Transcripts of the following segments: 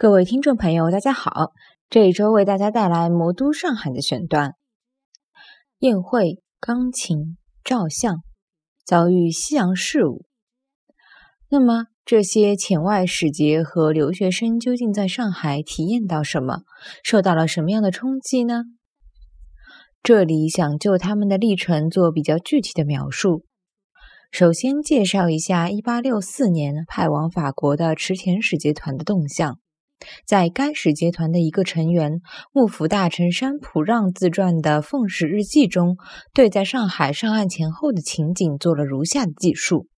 各位听众朋友，大家好！这一周为大家带来《魔都上海》的选段。宴会、钢琴、照相，遭遇西洋事物。那么，这些遣外使节和留学生究竟在上海体验到什么，受到了什么样的冲击呢？这里想就他们的历程做比较具体的描述。首先介绍一下1864年派往法国的池田使节团的动向。在该使节团的一个成员幕府大臣山浦让自传的《奉使日记》中，对在上海上岸前后的情景做了如下的记述：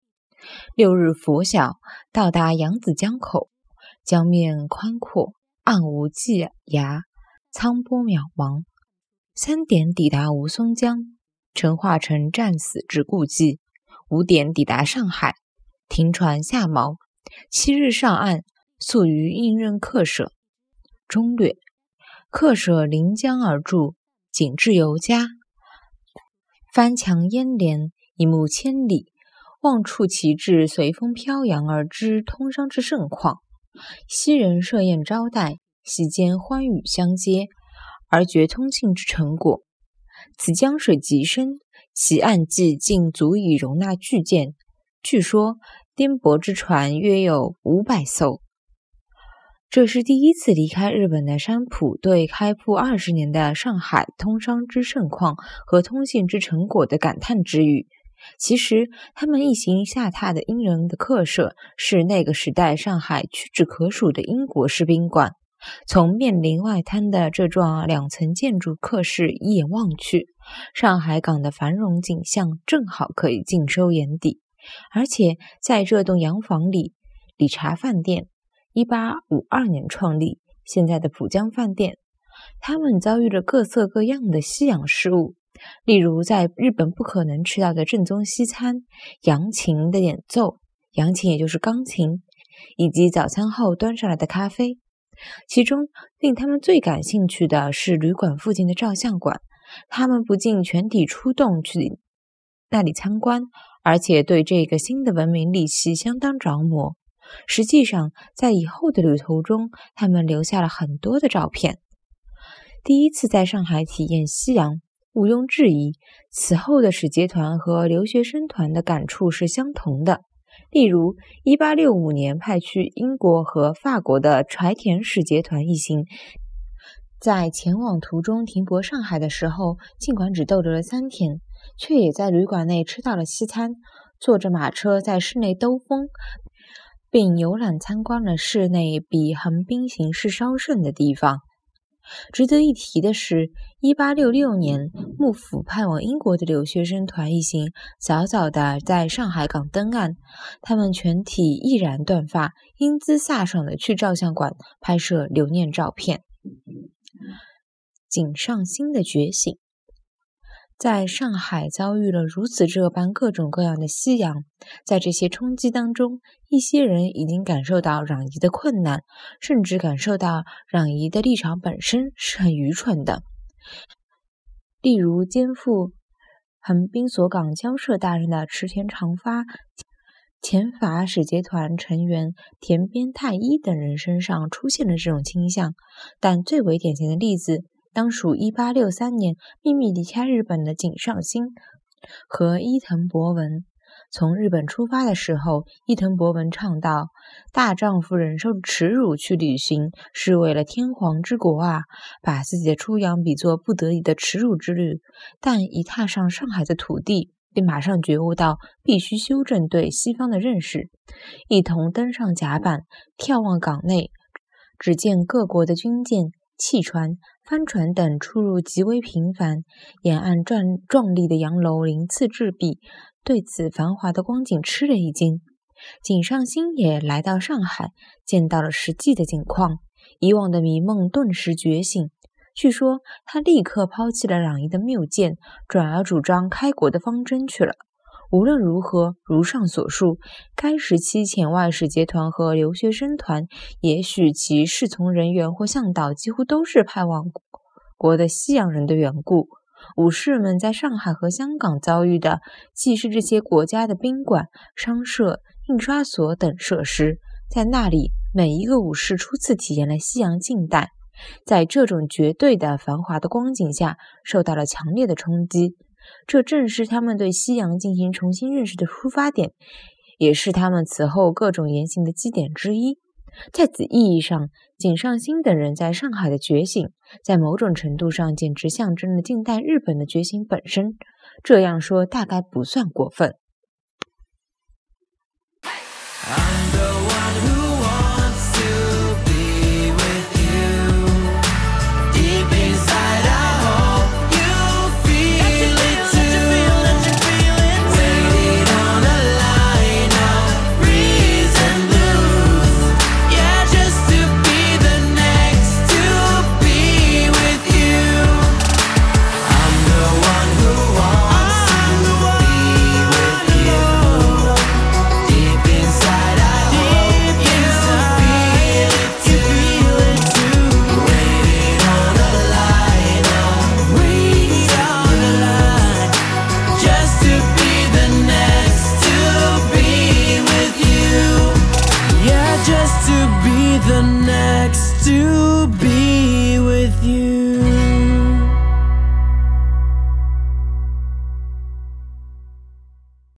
六日拂晓，到达扬子江口，江面宽阔，暗无际崖，苍波渺茫。三点抵达吴淞江，陈化成战死之故迹。五点抵达上海，停船下锚。七日上岸。宿于应任客舍。中略：客舍临江而筑，景致尤佳。翻墙烟帘，一目千里，望处旗帜随风飘扬而知通商之盛况。昔人设宴招待，席间欢语相接，而觉通信之成果。此江水极深，其岸际竟足以容纳巨舰。据说颠簸之船约有五百艘。这是第一次离开日本的山浦对开埠二十年的上海通商之盛况和通信之成果的感叹之语。其实，他们一行下榻的英人的客舍是那个时代上海屈指可数的英国式宾馆。从面临外滩的这幢两层建筑客室一眼望去，上海港的繁荣景象正好可以尽收眼底。而且，在这栋洋房里，理查饭店。一八五二年创立，现在的浦江饭店。他们遭遇了各色各样的西洋事物，例如在日本不可能吃到的正宗西餐、扬琴的演奏，扬琴也就是钢琴，以及早餐后端上来的咖啡。其中令他们最感兴趣的是旅馆附近的照相馆，他们不仅全体出动去那里参观，而且对这个新的文明利器相当着魔。实际上，在以后的旅途中，他们留下了很多的照片。第一次在上海体验夕阳，毋庸置疑，此后的使节团和留学生团的感触是相同的。例如，1865年派去英国和法国的柴田使节团一行，在前往途中停泊上海的时候，尽管只逗留了三天，却也在旅馆内吃到了西餐，坐着马车在室内兜风。并游览参观了室内比横滨形势稍胜的地方。值得一提的是，1866年幕府派往英国的留学生团一行早早的在上海港登岸，他们全体毅然断发，英姿飒爽的去照相馆拍摄留念照片。井上新的觉醒。在上海遭遇了如此这般各种各样的夕阳，在这些冲击当中，一些人已经感受到攘夷的困难，甚至感受到攘夷的立场本身是很愚蠢的。例如，肩负横滨所港交涉大任的池田长发、前法使节团成员田边太一等人身上出现了这种倾向，但最为典型的例子。当属1863年秘密离开日本的井上新和伊藤博文。从日本出发的时候，伊藤博文倡导大丈夫忍受耻辱去旅行是为了天皇之国啊，把自己的出洋比作不得已的耻辱之旅。但一踏上上海的土地，便马上觉悟到必须修正对西方的认识，一同登上甲板，眺望港内，只见各国的军舰。汽船、帆船等出入极为频繁，沿岸壮壮丽的洋楼鳞次栉比，对此繁华的光景吃了一惊。井上新也来到上海，见到了实际的景况，以往的迷梦顿时觉醒。据说他立刻抛弃了攘夷的谬见，转而主张开国的方针去了。无论如何，如上所述，该时期遣外使节团和留学生团，也许其侍从人员或向导几乎都是派往国的西洋人的缘故，武士们在上海和香港遭遇的，既是这些国家的宾馆、商社、印刷所等设施，在那里，每一个武士初次体验了西洋近代，在这种绝对的繁华的光景下，受到了强烈的冲击。这正是他们对西洋进行重新认识的出发点，也是他们此后各种言行的基点之一。在此意义上，井上新等人在上海的觉醒，在某种程度上简直象征了近代日本的觉醒本身。这样说大概不算过分。do